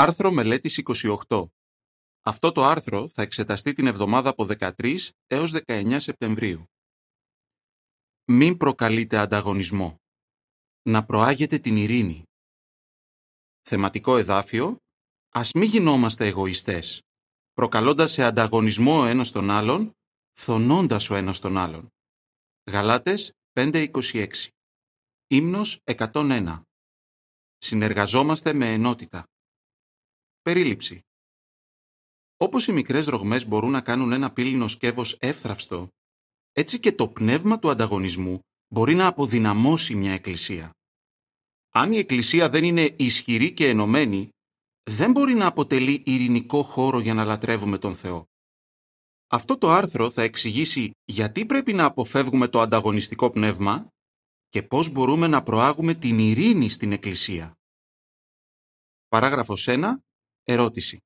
Άρθρο μελέτης 28. Αυτό το άρθρο θα εξεταστεί την εβδομάδα από 13 έως 19 Σεπτεμβρίου. Μην προκαλείτε ανταγωνισμό. Να προάγετε την ειρήνη. Θεματικό εδάφιο Ας μην γινόμαστε εγωιστές, προκαλώντας σε ανταγωνισμό ο ένας τον άλλον, φθονώντας ο ένας τον άλλον. Γαλάτες 5.26 Ύμνος 101 Συνεργαζόμαστε με ενότητα. Περίληψη Όπως οι μικρές ρογμές μπορούν να κάνουν ένα πύλινο σκεύος εύθραυστο, έτσι και το πνεύμα του ανταγωνισμού μπορεί να αποδυναμώσει μια εκκλησία. Αν η εκκλησία δεν είναι ισχυρή και ενωμένη, δεν μπορεί να αποτελεί ειρηνικό χώρο για να λατρεύουμε τον Θεό. Αυτό το άρθρο θα εξηγήσει γιατί πρέπει να αποφεύγουμε το ανταγωνιστικό πνεύμα και πώς μπορούμε να προάγουμε την ειρήνη στην Εκκλησία. Παράγραφος 1. Ερώτηση.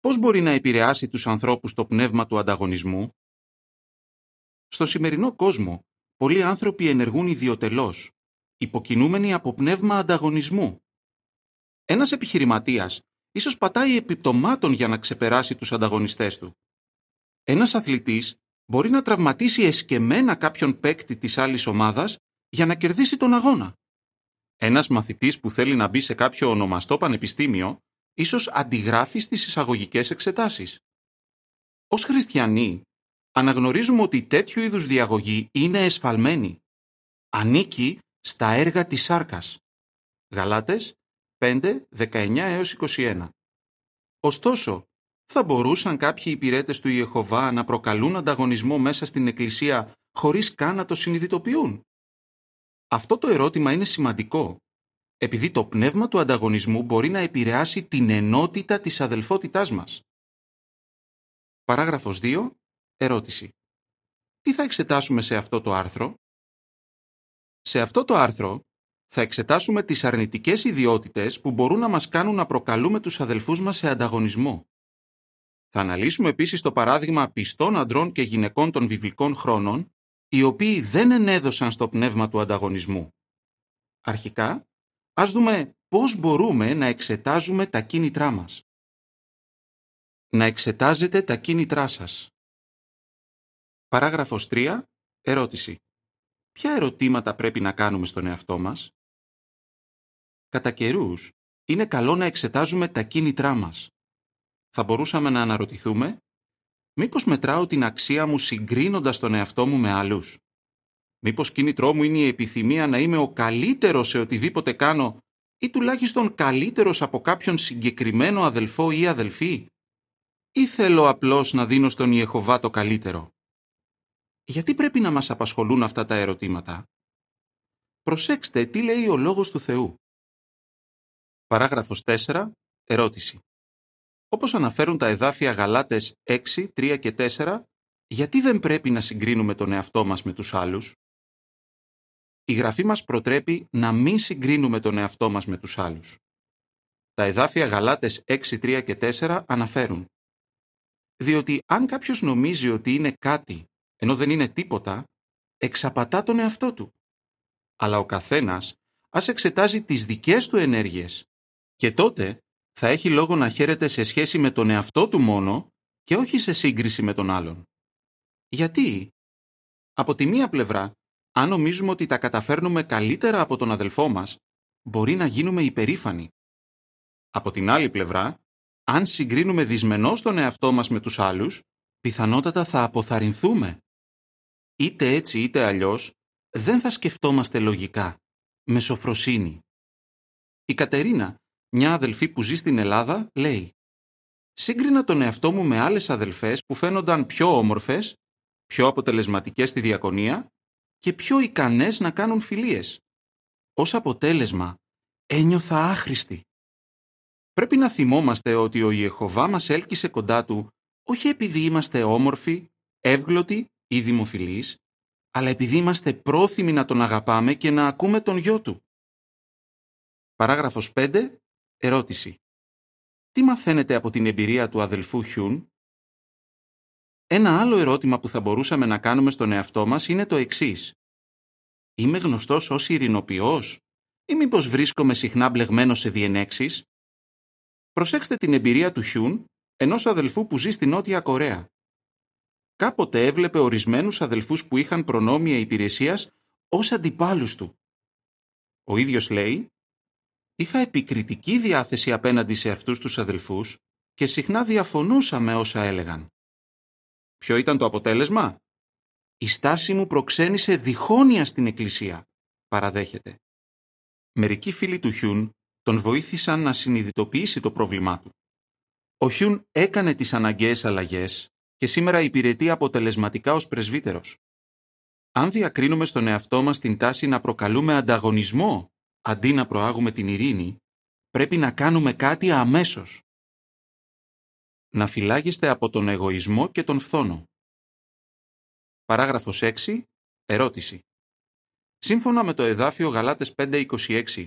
Πώς μπορεί να επηρεάσει τους ανθρώπους το πνεύμα του ανταγωνισμού; Στο σημερινό κόσμο, πολλοί άνθρωποι ενεργούν ιδιωτελώς, υποκινούμενοι από πνεύμα ανταγωνισμού. Ένας επιχειρηματίας ίσως πατάει επιπτωμάτων για να ξεπεράσει τους ανταγωνιστές του. Ένας αθλητής μπορεί να τραυματίσει εσκεμμένα κάποιον παίκτη της άλλης ομάδας για να κερδίσει τον αγώνα. Ένας μαθητής που θέλει να μπει σε κάποιο ονομαστό πανεπιστήμιο ίσως αντιγράφεις στις εισαγωγικές εξετάσεις. Ως χριστιανοί, αναγνωρίζουμε ότι τέτοιου είδους διαγωγή είναι εσφαλμένη. Ανήκει στα έργα της σάρκας. Γαλάτες 5, 19 21. Ωστόσο, θα μπορούσαν κάποιοι υπηρέτες του Ιεχωβά να προκαλούν ανταγωνισμό μέσα στην Εκκλησία χωρίς καν να το συνειδητοποιούν; Αυτό το ερώτημα είναι σημαντικό, επειδή το πνεύμα του ανταγωνισμού μπορεί να επηρεάσει την ενότητα της αδελφότητάς μας. Παράγραφος 2. Ερώτηση. Τι θα εξετάσουμε σε αυτό το άρθρο; Σε αυτό το άρθρο θα εξετάσουμε τις αρνητικές ιδιότητες που μπορούν να μας κάνουν να προκαλούμε τους αδελφούς μας σε ανταγωνισμό. Θα αναλύσουμε επίσης το παράδειγμα πιστών αντρών και γυναικών των βιβλικών χρόνων οι οποίοι δεν ενέδωσαν στο πνεύμα του ανταγωνισμού. Αρχικά, ας δούμε πώς μπορούμε να εξετάζουμε τα κίνητρά μας. Να εξετάζετε τα κίνητρά σας. Παράγραφος 3. Ερώτηση. Ποια ερωτήματα πρέπει να κάνουμε στον εαυτό μας; Κατά καιρούς, είναι καλό να εξετάζουμε τα κίνητρά μας. Θα μπορούσαμε να αναρωτηθούμε Μήπως μετράω την αξία μου συγκρίνοντας τον εαυτό μου με άλλους; Μήπως κίνητρό μου είναι η επιθυμία να είμαι ο καλύτερος σε οτιδήποτε κάνω ή τουλάχιστον καλύτερος από κάποιον συγκεκριμένο αδελφό ή αδελφή; Ή θέλω απλώς να δίνω στον Ιεχωβά το καλύτερο; Γιατί πρέπει να μας απασχολούν αυτά τα ερωτήματα; Προσέξτε τι λέει ο Λόγος του Θεού. Παράγραφος 4. Ερώτηση. Όπως αναφέρουν τα εδάφια Γαλάτες 6, 3 και 4, γιατί δεν πρέπει να συγκρίνουμε τον εαυτό μας με τους άλλους; Η Γραφή μας προτρέπει να μην συγκρίνουμε τον εαυτό μας με τους άλλους. Τα εδάφια Γαλάτες 6, 3 και 4 αναφέρουν «Διότι αν κάποιος νομίζει ότι είναι κάτι, ενώ δεν είναι τίποτα, εξαπατά τον εαυτό του. Αλλά ο καθένας ας εξετάζει τις δικές του ενέργειες και τότε θα έχει λόγο να χαίρεται σε σχέση με τον εαυτό του μόνο και όχι σε σύγκριση με τον άλλον. Γιατί; Από τη μία πλευρά, αν νομίζουμε ότι τα καταφέρνουμε καλύτερα από τον αδελφό μας, μπορεί να γίνουμε υπερήφανοι. Από την άλλη πλευρά, αν συγκρίνουμε δυσμενώς τον εαυτό μας με τους άλλους, πιθανότατα θα αποθαρρυνθούμε. Είτε έτσι είτε αλλιώς, δεν θα σκεφτόμαστε λογικά, με σοφροσύνη. Η Κατερίνα μια αδελφή που ζει στην Ελλάδα λέει «Σύγκρινα τον εαυτό μου με άλλες αδελφές που φαίνονταν πιο όμορφες, πιο αποτελεσματικές στη διακονία και πιο ικανές να κάνουν φιλίες. Ως αποτέλεσμα, ένιωθα άχρηστη. Πρέπει να θυμόμαστε ότι ο Ιεχωβά μας έλκυσε κοντά του όχι επειδή είμαστε όμορφοι, εύγλωτοι ή δημοφιλείς, αλλά επειδή είμαστε πρόθυμοι να τον αγαπάμε και να ακούμε τον γιο του. Παράγραφος 5. Ερώτηση. Τι μαθαίνετε από την εμπειρία του αδελφού Χιούν; Ένα άλλο ερώτημα που θα μπορούσαμε να κάνουμε στον εαυτό μας είναι το εξής. Είμαι γνωστός ως ειρηνοποιός ή μήπως βρίσκομαι συχνά μπλεγμένος σε διενέξεις; Προσέξτε την εμπειρία του Χιούν, ενός αδελφού που ζει στη Νότια Κορέα. Κάποτε έβλεπε ορισμένους αδελφούς που είχαν προνόμια υπηρεσίας ως αντιπάλους του. Ο ίδιος λέει «Είχα επικριτική διάθεση απέναντι σε αυτούς τους αδελφούς και συχνά διαφωνούσα με όσα έλεγαν. Ποιο ήταν το αποτέλεσμα; Η στάση μου προξένησε διχόνοια στην εκκλησία, παραδέχεται. Μερικοί φίλοι του Χιούν τον βοήθησαν να συνειδητοποιήσει το πρόβλημά του. Ο Χιούν έκανε τις αναγκαίες αλλαγές και σήμερα υπηρετεί αποτελεσματικά ως πρεσβύτερος. Αν διακρίνουμε στον εαυτό μας την τάση να προκαλούμε ανταγωνισμό αντί να προάγουμε την ειρήνη, πρέπει να κάνουμε κάτι αμέσως. Να φυλάγεστε από τον εγωισμό και τον φθόνο. Παράγραφος 6. Ερώτηση. Σύμφωνα με το εδάφιο Γαλάτες 5.26,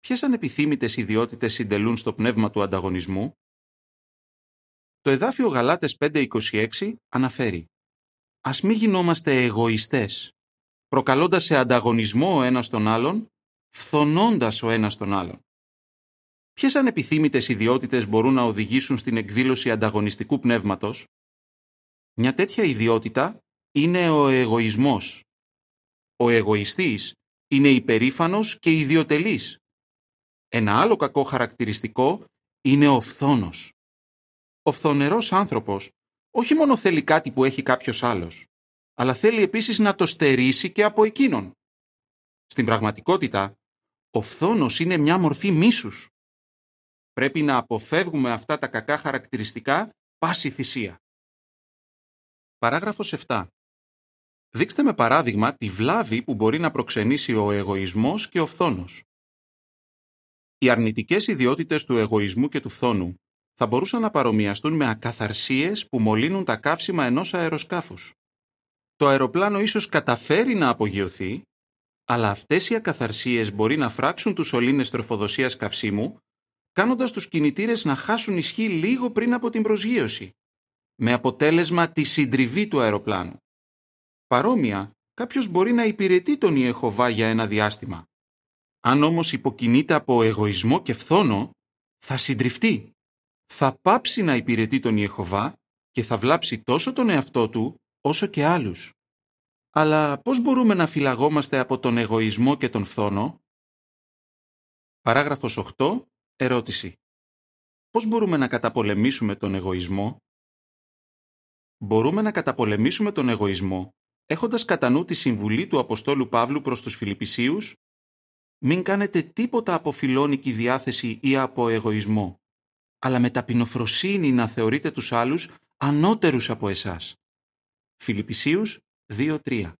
ποιες ανεπιθύμητες ιδιότητες συντελούν στο πνεύμα του ανταγωνισμού; Το εδάφιο Γαλάτες 5.26 αναφέρει «Ας μην γινόμαστε εγωιστές, προκαλώντας σε ανταγωνισμό ο ένας τον άλλον, φθονώντας ο ένας τον άλλον». Ποιες ανεπιθύμητες ιδιότητες μπορούν να οδηγήσουν στην εκδήλωση ανταγωνιστικού πνεύματος; Μια τέτοια ιδιότητα είναι ο εγωισμός. Ο εγωιστής είναι υπερήφανος και ιδιωτελής. Ένα άλλο κακό χαρακτηριστικό είναι ο φθόνος. Ο φθονερός άνθρωπος όχι μόνο θέλει κάτι που έχει κάποιος άλλος, αλλά θέλει επίσης να το στερήσει και από εκείνον. Στην πραγματικότητα, ο φθόνος είναι μια μορφή μίσους. Πρέπει να αποφεύγουμε αυτά τα κακά χαρακτηριστικά πάση θυσία. Παράγραφος 7. Δείξτε με παράδειγμα τη βλάβη που μπορεί να προξενήσει ο εγωισμός και ο φθόνος. Οι αρνητικές ιδιότητες του εγωισμού και του φθόνου θα μπορούσαν να παρομοιαστούν με ακαθαρσίες που μολύνουν τα καύσιμα ενός αεροσκάφους. Το αεροπλάνο ίσως καταφέρει να απογειωθεί, αλλά αυτές οι ακαθαρσίες μπορεί να φράξουν τους σωλήνες τροφοδοσίας καυσίμου, κάνοντας τους κινητήρες να χάσουν ισχύ λίγο πριν από την προσγείωση, με αποτέλεσμα τη συντριβή του αεροπλάνου. Παρόμοια, κάποιος μπορεί να υπηρετεί τον Ιεχωβά για ένα διάστημα. Αν όμως υποκινείται από εγωισμό και φθόνο, θα συντριφτεί. Θα πάψει να υπηρετεί τον Ιεχωβά και θα βλάψει τόσο τον εαυτό του όσο και άλλους. Αλλά πώς μπορούμε να φυλαγόμαστε από τον εγωισμό και τον φθόνο; Παράγραφος 8. Ερώτηση. Πώς μπορούμε να καταπολεμήσουμε τον εγωισμό; Μπορούμε να καταπολεμήσουμε τον εγωισμό έχοντας κατά νου τη συμβουλή του Αποστόλου Παύλου προς τους Φιλιππισίους; «Μην κάνετε τίποτα από φιλόνικη διάθεση ή από εγωισμό, αλλά με ταπεινοφροσύνη να θεωρείτε τους άλλους ανώτερους από εσάς». Φιλιππισίους 2.3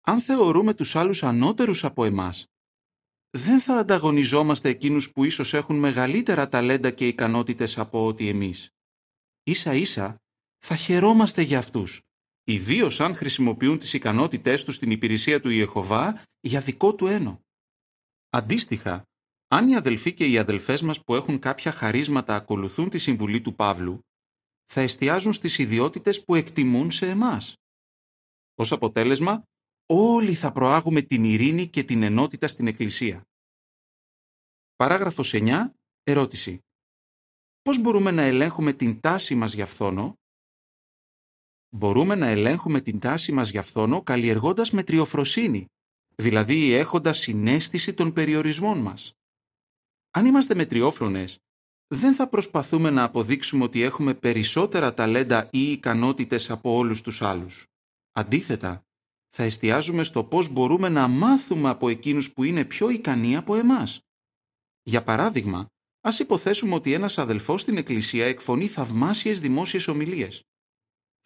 Αν θεωρούμε τους άλλους ανώτερους από εμάς, δεν θα ανταγωνιζόμαστε εκείνους που ίσως έχουν μεγαλύτερα ταλέντα και ικανότητες από ό,τι εμείς. Ίσα ίσα θα χαιρόμαστε για αυτούς ιδίως αν χρησιμοποιούν τις ικανότητές τους στην υπηρεσία του Ιεχωβά για δικό του ένο. Αντίστοιχα, αν οι αδελφοί και οι αδελφές μας που έχουν κάποια χαρίσματα ακολουθούν τη συμβουλή του Παύλου, θα εστιάζουν στις ιδιότητες που εκτιμούν σε εμάς. Ως αποτέλεσμα, όλοι θα προάγουμε την ειρήνη και την ενότητα στην Εκκλησία. Παράγραφος 9. Ερώτηση. Πώς μπορούμε να ελέγχουμε την τάση μας για φθόνο; Μπορούμε να ελέγχουμε την τάση μας για φθόνο καλλιεργώντας μετριοφροσύνη, δηλαδή έχοντας συνέστηση των περιορισμών μας. Αν είμαστε μετριόφρονες, δεν θα προσπαθούμε να αποδείξουμε ότι έχουμε περισσότερα ταλέντα ή ικανότητες από όλους τους άλλους. Αντίθετα, θα εστιάζουμε στο πώς μπορούμε να μάθουμε από εκείνους που είναι πιο ικανοί από εμάς. Για παράδειγμα, ας υποθέσουμε ότι ένας αδελφός στην Εκκλησία εκφωνεί θαυμάσιες δημόσιες ομιλίες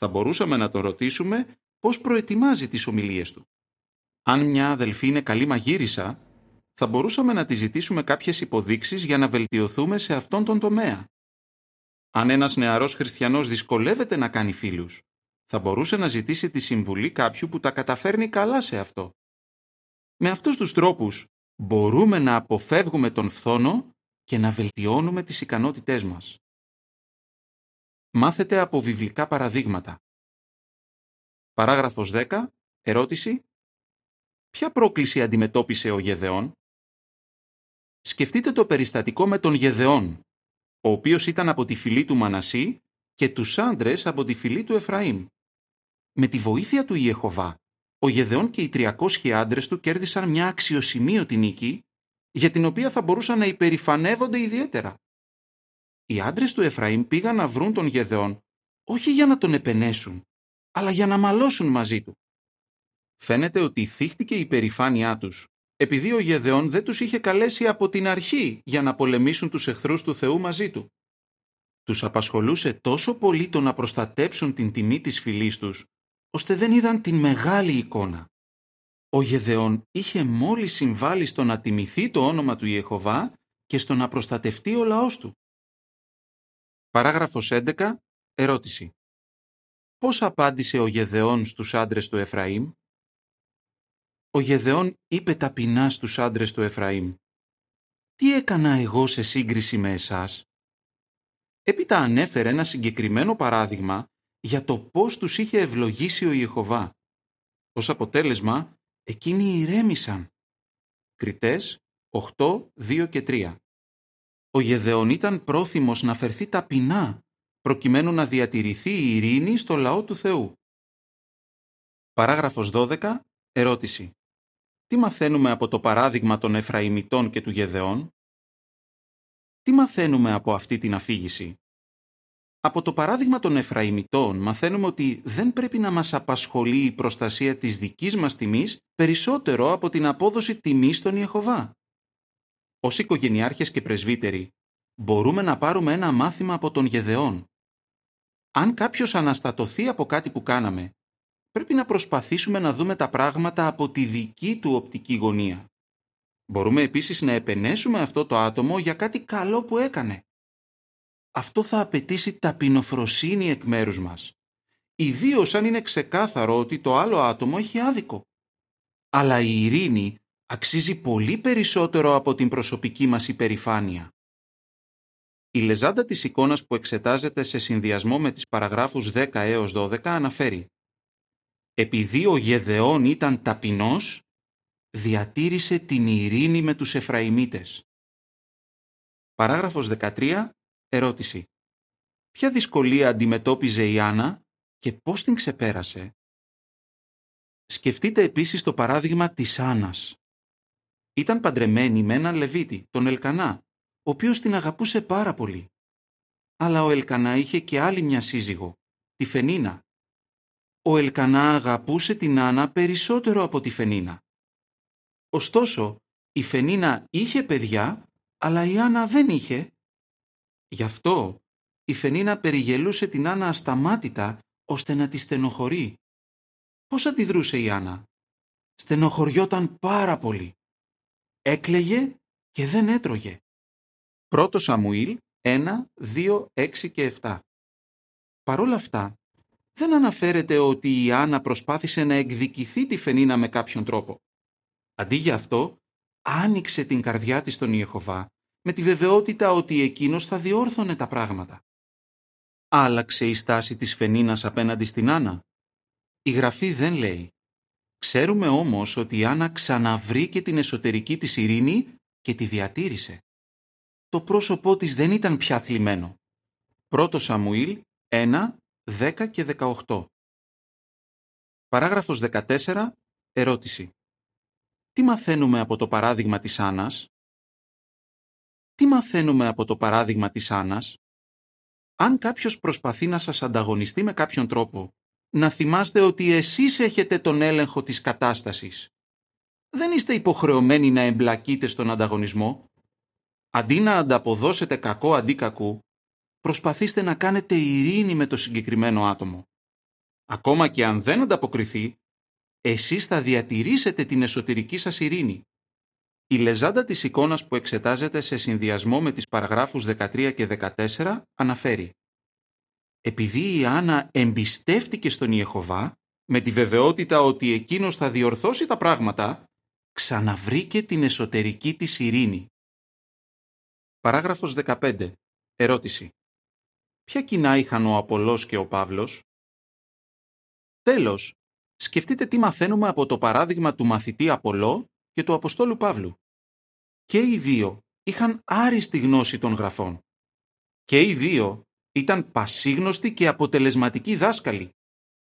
θα μπορούσαμε να το ρωτήσουμε πώς προετοιμάζει τις ομιλίες του. Αν μια αδελφή είναι καλή μαγείρισα, θα μπορούσαμε να τη ζητήσουμε κάποιες υποδείξεις για να βελτιωθούμε σε αυτόν τον τομέα. Αν ένας νεαρός χριστιανός δυσκολεύεται να κάνει φίλους, θα μπορούσε να ζητήσει τη συμβουλή κάποιου που τα καταφέρνει καλά σε αυτό. Με αυτούς τους τρόπους μπορούμε να αποφεύγουμε τον φθόνο και να βελτιώνουμε τις ικανότητές μας. Μάθετε από βιβλικά παραδείγματα. Παράγραφος 10. Ερώτηση. Ποια πρόκληση αντιμετώπισε ο Γεδεών; Σκεφτείτε το περιστατικό με τον Γεδεών. ο οποίος ήταν από τη φυλή του Μανασί και τους άντρες από τη φυλή του Εφραήμ. Με τη βοήθεια του Ιεχωβά, ο Γεδεών και οι 300 άντρες του κέρδισαν μια αξιοσημείωτη νίκη, για την οποία θα μπορούσαν να υπερηφανεύονται ιδιαίτερα. Οι άντρες του Εφραήμ πήγαν να βρουν τον Γεδεών όχι για να τον επενέσουν, αλλά για να μαλώσουν μαζί του. Φαίνεται ότι θύχτηκε η περηφάνειά τους, επειδή ο Γεδεών δεν τους είχε καλέσει από την αρχή για να πολεμήσουν τους εχθρούς του Θεού μαζί του. Τους απασχολούσε τόσο πολύ το να προστατέψουν την τιμή της φυλής τους, ώστε δεν είδαν την μεγάλη εικόνα. Ο Γεδεών είχε μόλις συμβάλει στο να τιμηθεί το όνομα του Ιεχωβά και στο να προστατευτεί ο λαός του. Παράγραφος 11. Ερώτηση. Πώς απάντησε ο Γεδεών στους άντρες του Εφραήμ; Ο Γεδεών είπε ταπεινά στους άντρες του Εφραήμ «Τι έκανα εγώ σε σύγκριση με εσάς» Έπειτα ανέφερε ένα συγκεκριμένο παράδειγμα για το πώς τους είχε ευλογήσει ο Ιεχωβά. Ως αποτέλεσμα, εκείνοι ηρέμησαν. Κριτές 8, 2 και 3 Ο Γεδεών ήταν πρόθυμος να φερθεί ταπεινά, προκειμένου να διατηρηθεί η ειρήνη στο λαό του Θεού. Παράγραφος 12. Ερώτηση. Τι μαθαίνουμε από το παράδειγμα των Εφραημιτών και του Γεδεών; Τι μαθαίνουμε από αυτή την αφήγηση; Από το παράδειγμα των Εφραημιτών μαθαίνουμε ότι δεν πρέπει να μας απασχολεί η προστασία της δικής μας τιμής περισσότερο από την απόδοση τιμής στον Ιεχωβά. Ως οικογενειάρχες και πρεσβύτεροι μπορούμε να πάρουμε ένα μάθημα από τον Γεδεών. Αν κάποιος αναστατωθεί από κάτι που κάναμε, πρέπει να προσπαθήσουμε να δούμε τα πράγματα από τη δική του οπτική γωνία. Μπορούμε επίσης να επενέσουμε αυτό το άτομο για κάτι καλό που έκανε. Αυτό θα απαιτήσει ταπεινοφροσύνη εκ μέρους μας. Ιδίως αν είναι ξεκάθαρο ότι το άλλο άτομο έχει άδικο. Αλλά η ειρήνη αξίζει πολύ περισσότερο από την προσωπική μας υπερηφάνεια. Η λεζάντα της εικόνας που εξετάζεται σε συνδυασμό με τις παραγράφους 10 έως 12 αναφέρει «Επειδή ο Γεδεών ήταν ταπεινός, διατήρησε την ειρήνη με τους Εφραημίτες». Παράγραφος 13. Ερώτηση. Ποια δυσκολία αντιμετώπιζε η Άννα και πώς την ξεπέρασε; Σκεφτείτε επίσης το παράδειγμα της Άννας. Ήταν παντρεμένη με έναν Λεβίτη, τον Ελκανά, ο οποίος την αγαπούσε πάρα πολύ. Αλλά ο Ελκανά είχε και άλλη μια σύζυγο, τη Φενίνα. Ο Ελκανά αγαπούσε την Άννα περισσότερο από τη Φενίνα. Ωστόσο, η Φενίνα είχε παιδιά, αλλά η Άννα δεν είχε. Γι' αυτό η Φενίνα περιγελούσε την Άννα ασταμάτητα ώστε να τη στενοχωρεί. Πώς αντιδρούσε η Άννα; Στενοχωριόταν πάρα πολύ. Έκλεγε και δεν έτρωγε. Πρώτο Σαμουήλ 1, 2, 6 και 7. Παρόλα αυτά, δεν αναφέρεται ότι η Άννα προσπάθησε να εκδικηθεί τη Φενίνα με κάποιον τρόπο. Αντί για αυτό, άνοιξε την καρδιά της στον Ιεχωβά με τη βεβαιότητα ότι εκείνος θα διόρθωνε τα πράγματα. Άλλαξε η στάση της Φενίνας απέναντι στην Άννα. Η Γραφή δεν λέει. Ξέρουμε όμως ότι η Άννα ξαναβρήκε την εσωτερική της ειρήνη και τη διατήρησε το πρόσωπό της δεν ήταν πια θλιμμένο. 1 Σαμουήλ 1, 10 και 18 Παράγραφος 14. Ερώτηση. Τι μαθαίνουμε από το παράδειγμα της Άννας; Τι μαθαίνουμε από το παράδειγμα της Άννας; Αν κάποιος προσπαθεί να σας ανταγωνιστεί με κάποιον τρόπο, να θυμάστε ότι εσείς έχετε τον έλεγχο της κατάστασης. Δεν είστε υποχρεωμένοι να εμπλακείτε στον ανταγωνισμό, Αντί να ανταποδώσετε κακό αντί κακού, προσπαθήστε να κάνετε ειρήνη με το συγκεκριμένο άτομο. Ακόμα και αν δεν ανταποκριθεί, εσείς θα διατηρήσετε την εσωτερική σας ειρήνη. Η λεζάντα της εικόνας που εξετάζεται σε συνδυασμό με τις παραγράφους 13 και 14 αναφέρει «Επειδή η Άννα εμπιστεύτηκε στον Ιεχωβά, με τη βεβαιότητα ότι εκείνος θα διορθώσει τα πράγματα, ξαναβρήκε την εσωτερική της ειρήνη. Παράγραφος 15. Ερώτηση. Ποια κοινά είχαν ο Απολός και ο Παύλος; Τέλος, σκεφτείτε τι μαθαίνουμε από το παράδειγμα του μαθητή Απολό και του Αποστόλου Παύλου. Και οι δύο είχαν άριστη γνώση των γραφών. Και οι δύο ήταν πασίγνωστοι και αποτελεσματικοί δάσκαλοι.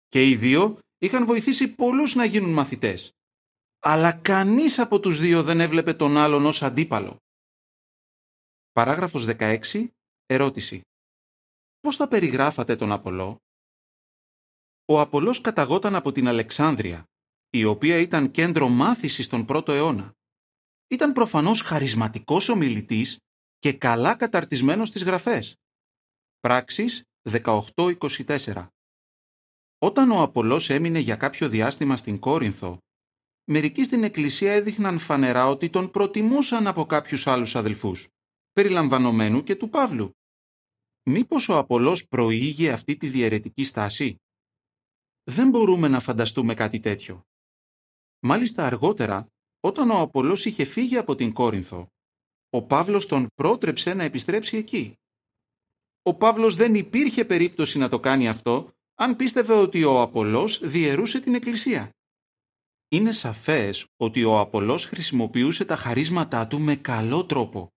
Και οι δύο είχαν βοηθήσει πολλούς να γίνουν μαθητές. Αλλά κανείς από τους δύο δεν έβλεπε τον άλλον ως αντίπαλο. Παράγραφος 16. Ερώτηση. Πώς θα περιγράφατε τον Απολό; Ο Απολός καταγόταν από την Αλεξάνδρεια, η οποία ήταν κέντρο μάθησης τον πρώτο αιώνα. Ήταν προφανώς χαρισματικός ομιλητής και καλά καταρτισμένος στις γραφές. Πράξεις 18-24 Όταν ο Απολός έμεινε για κάποιο διάστημα στην Κόρινθο, μερικοί στην εκκλησία έδειχναν φανερά ότι τον προτιμούσαν από κάποιους άλλους αδελφούς, περιλαμβανομένου και του Παύλου. Μήπως ο Απολός προήγε αυτή τη διαιρετική στάση; Δεν μπορούμε να φανταστούμε κάτι τέτοιο. Μάλιστα αργότερα, όταν ο Απολός είχε φύγει από την Κόρινθο, ο Παύλος τον πρότρεψε να επιστρέψει εκεί. Ο Παύλος δεν υπήρχε περίπτωση να το κάνει αυτό αν πίστευε ότι ο Απολός διαιρούσε την Εκκλησία. Είναι σαφές ότι ο Απολός χρησιμοποιούσε τα χαρίσματά του με καλό τρόπο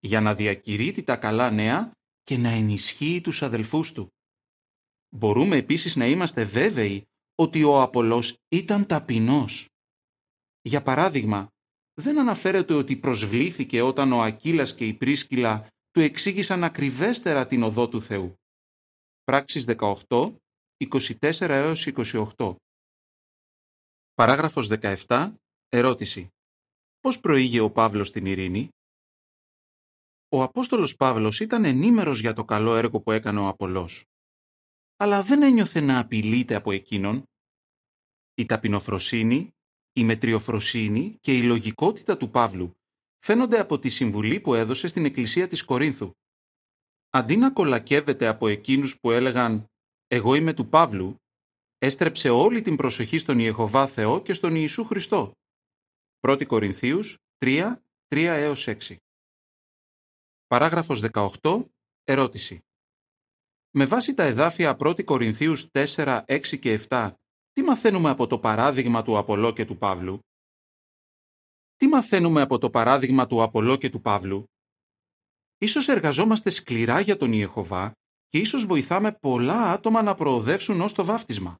για να διακηρύττει τα καλά νέα και να ενισχύει τους αδελφούς του. Μπορούμε επίσης να είμαστε βέβαιοι ότι ο Απολός ήταν ταπεινός. Για παράδειγμα, δεν αναφέρεται ότι προσβλήθηκε όταν ο Ακύλας και η Πρίσκυλα του εξήγησαν ακριβέστερα την οδό του Θεού. Πράξεις 18, 24 έως 28. Παράγραφος 17. Ερώτηση. Πώς προήγε ο Παύλος την ειρήνη; Ο Απόστολος Παύλος ήταν ενήμερος για το καλό έργο που έκανε ο Απολός. Αλλά δεν ένιωθε να απειλείται από εκείνον. Η ταπεινοφροσύνη, η μετριοφροσύνη και η λογικότητα του Παύλου φαίνονται από τη συμβουλή που έδωσε στην εκκλησία της Κορίνθου. Αντί να κολακεύεται από εκείνους που έλεγαν «Εγώ είμαι του Παύλου», έστρεψε όλη την προσοχή στον Ιεχωβά Θεό και στον Ιησού Χριστό. 1 Κορινθίους 3, 3 6. Παράγραφος 18. Ερώτηση. Με βάση τα εδάφια 1 Κορινθίους 4, 6 και 7, τι μαθαίνουμε από το παράδειγμα του Απολό και του Παύλου; Τι μαθαίνουμε από το παράδειγμα του Απολό και του Παύλου; Ίσως εργαζόμαστε σκληρά για τον Ιεχωβά και ίσως βοηθάμε πολλά άτομα να προοδεύσουν ως το βάφτισμα.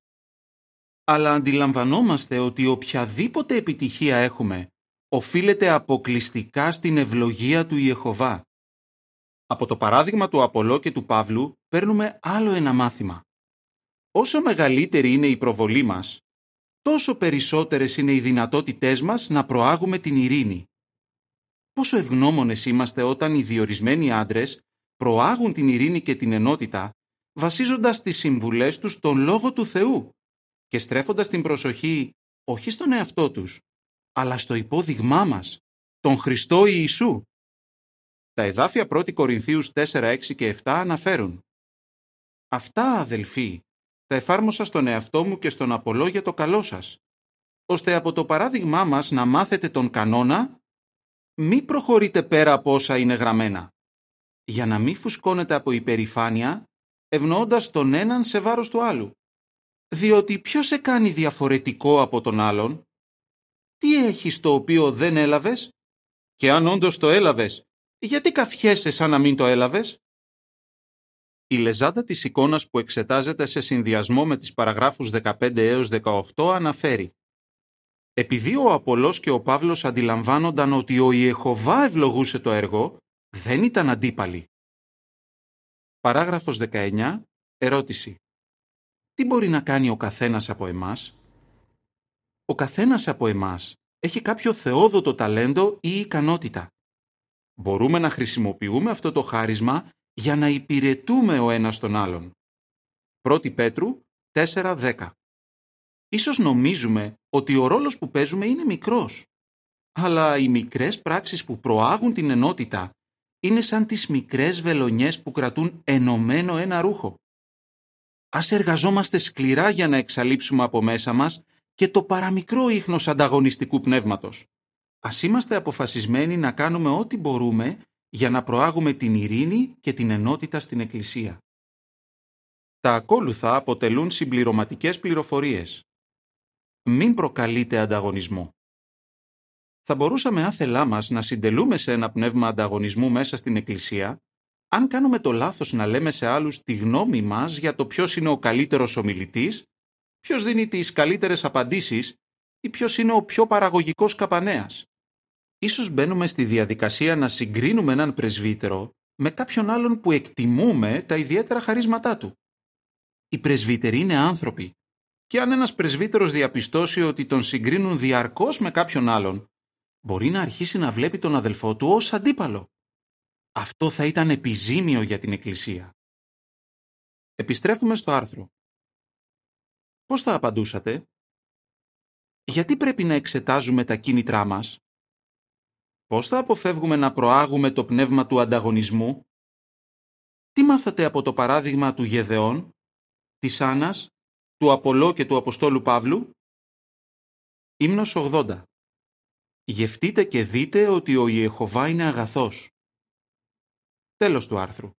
Αλλά αντιλαμβανόμαστε ότι οποιαδήποτε επιτυχία έχουμε οφείλεται αποκλειστικά στην ευλογία του Ιεχωβά. Από το παράδειγμα του Απολό και του Παύλου παίρνουμε άλλο ένα μάθημα. Όσο μεγαλύτερη είναι η προβολή μας, τόσο περισσότερες είναι οι δυνατότητές μας να προάγουμε την ειρήνη. Πόσο ευγνώμονες είμαστε όταν οι διορισμένοι άντρες προάγουν την ειρήνη και την ενότητα βασίζοντας τις συμβουλές τους στον Λόγο του Θεού και στρέφοντας την προσοχή όχι στον εαυτό τους, αλλά στο υπόδειγμά μας, τον Χριστό Ιησού. Τα εδάφια 1 Κορινθίους 4, 6 και 7 αναφέρουν «Αυτά, αδελφοί, τα εφάρμοσα στον εαυτό μου και στον Απολό για το καλό σας, ώστε από το παράδειγμά μας να μάθετε τον κανόνα, μη προχωρείτε πέρα από όσα είναι γραμμένα, για να μην φουσκώνετε από υπερηφάνεια, ευνοώντας τον έναν σε βάρος του άλλου. Διότι ποιος σε κάνει διαφορετικό από τον άλλον, τι έχεις το οποίο δεν έλαβες, και αν όντως το έλαβες, γιατί καφιέσαι σαν να μην το έλαβες; Η λεζάντα της εικόνας που εξετάζεται σε συνδυασμό με τις παραγράφους 15 έως 18 αναφέρει «Επειδή ο Απολός και ο Παύλος αντιλαμβάνονταν ότι ο Ιεχωβά ευλογούσε το έργο, δεν ήταν αντίπαλοι». Παράγραφος 19. Ερώτηση. Τι μπορεί να κάνει ο καθένας από εμάς; Ο καθένας από εμάς έχει κάποιο θεόδοτο ταλέντο ή ικανότητα. Μπορούμε να χρησιμοποιούμε αυτό το χάρισμα για να υπηρετούμε ο ένας τον άλλον. 1 Πέτρου 4.10 Ίσως νομίζουμε ότι ο ρόλος που παίζουμε είναι μικρός, αλλά οι μικρές πράξεις που προάγουν την ενότητα είναι σαν τις μικρές βελονιές που κρατούν ενωμένο ένα ρούχο. Ας εργαζόμαστε σκληρά για να εξαλείψουμε από μέσα μας και το παραμικρό ίχνος ανταγωνιστικού πνεύματος. Ας είμαστε αποφασισμένοι να κάνουμε ό,τι μπορούμε για να προάγουμε την ειρήνη και την ενότητα στην Εκκλησία. Τα ακόλουθα αποτελούν συμπληρωματικές πληροφορίες. Μην προκαλείτε ανταγωνισμό. Θα μπορούσαμε άθελά μας να συντελούμε σε ένα πνεύμα ανταγωνισμού μέσα στην Εκκλησία, αν κάνουμε το λάθος να λέμε σε άλλους τη γνώμη μας για το ποιος είναι ο καλύτερος ομιλητής, ποιος δίνει τις καλύτερες απαντήσεις ή ποιος είναι ο πιο παραγωγικός καπανέας. Ίσως μπαίνουμε στη διαδικασία να συγκρίνουμε έναν πρεσβύτερο με κάποιον άλλον που εκτιμούμε τα ιδιαίτερα χαρίσματά του. Οι πρεσβύτεροι είναι άνθρωποι και αν ένας πρεσβύτερος διαπιστώσει ότι τον συγκρίνουν διαρκώς με κάποιον άλλον, μπορεί να αρχίσει να βλέπει τον αδελφό του ως αντίπαλο. Αυτό θα ήταν επιζήμιο για την Εκκλησία. Επιστρέφουμε στο άρθρο. Πώς θα απαντούσατε; Γιατί πρέπει να εξετάζουμε τα κίνητρά μας; Πώς θα αποφεύγουμε να προάγουμε το πνεύμα του ανταγωνισμού; Τι μάθατε από το παράδειγμα του Γεδεών, της Άννας, του Απολό και του Αποστόλου Παύλου; Ύμνος 80 Γευτείτε και δείτε ότι ο Ιεχωβά είναι αγαθός. Τέλος του άρθρου.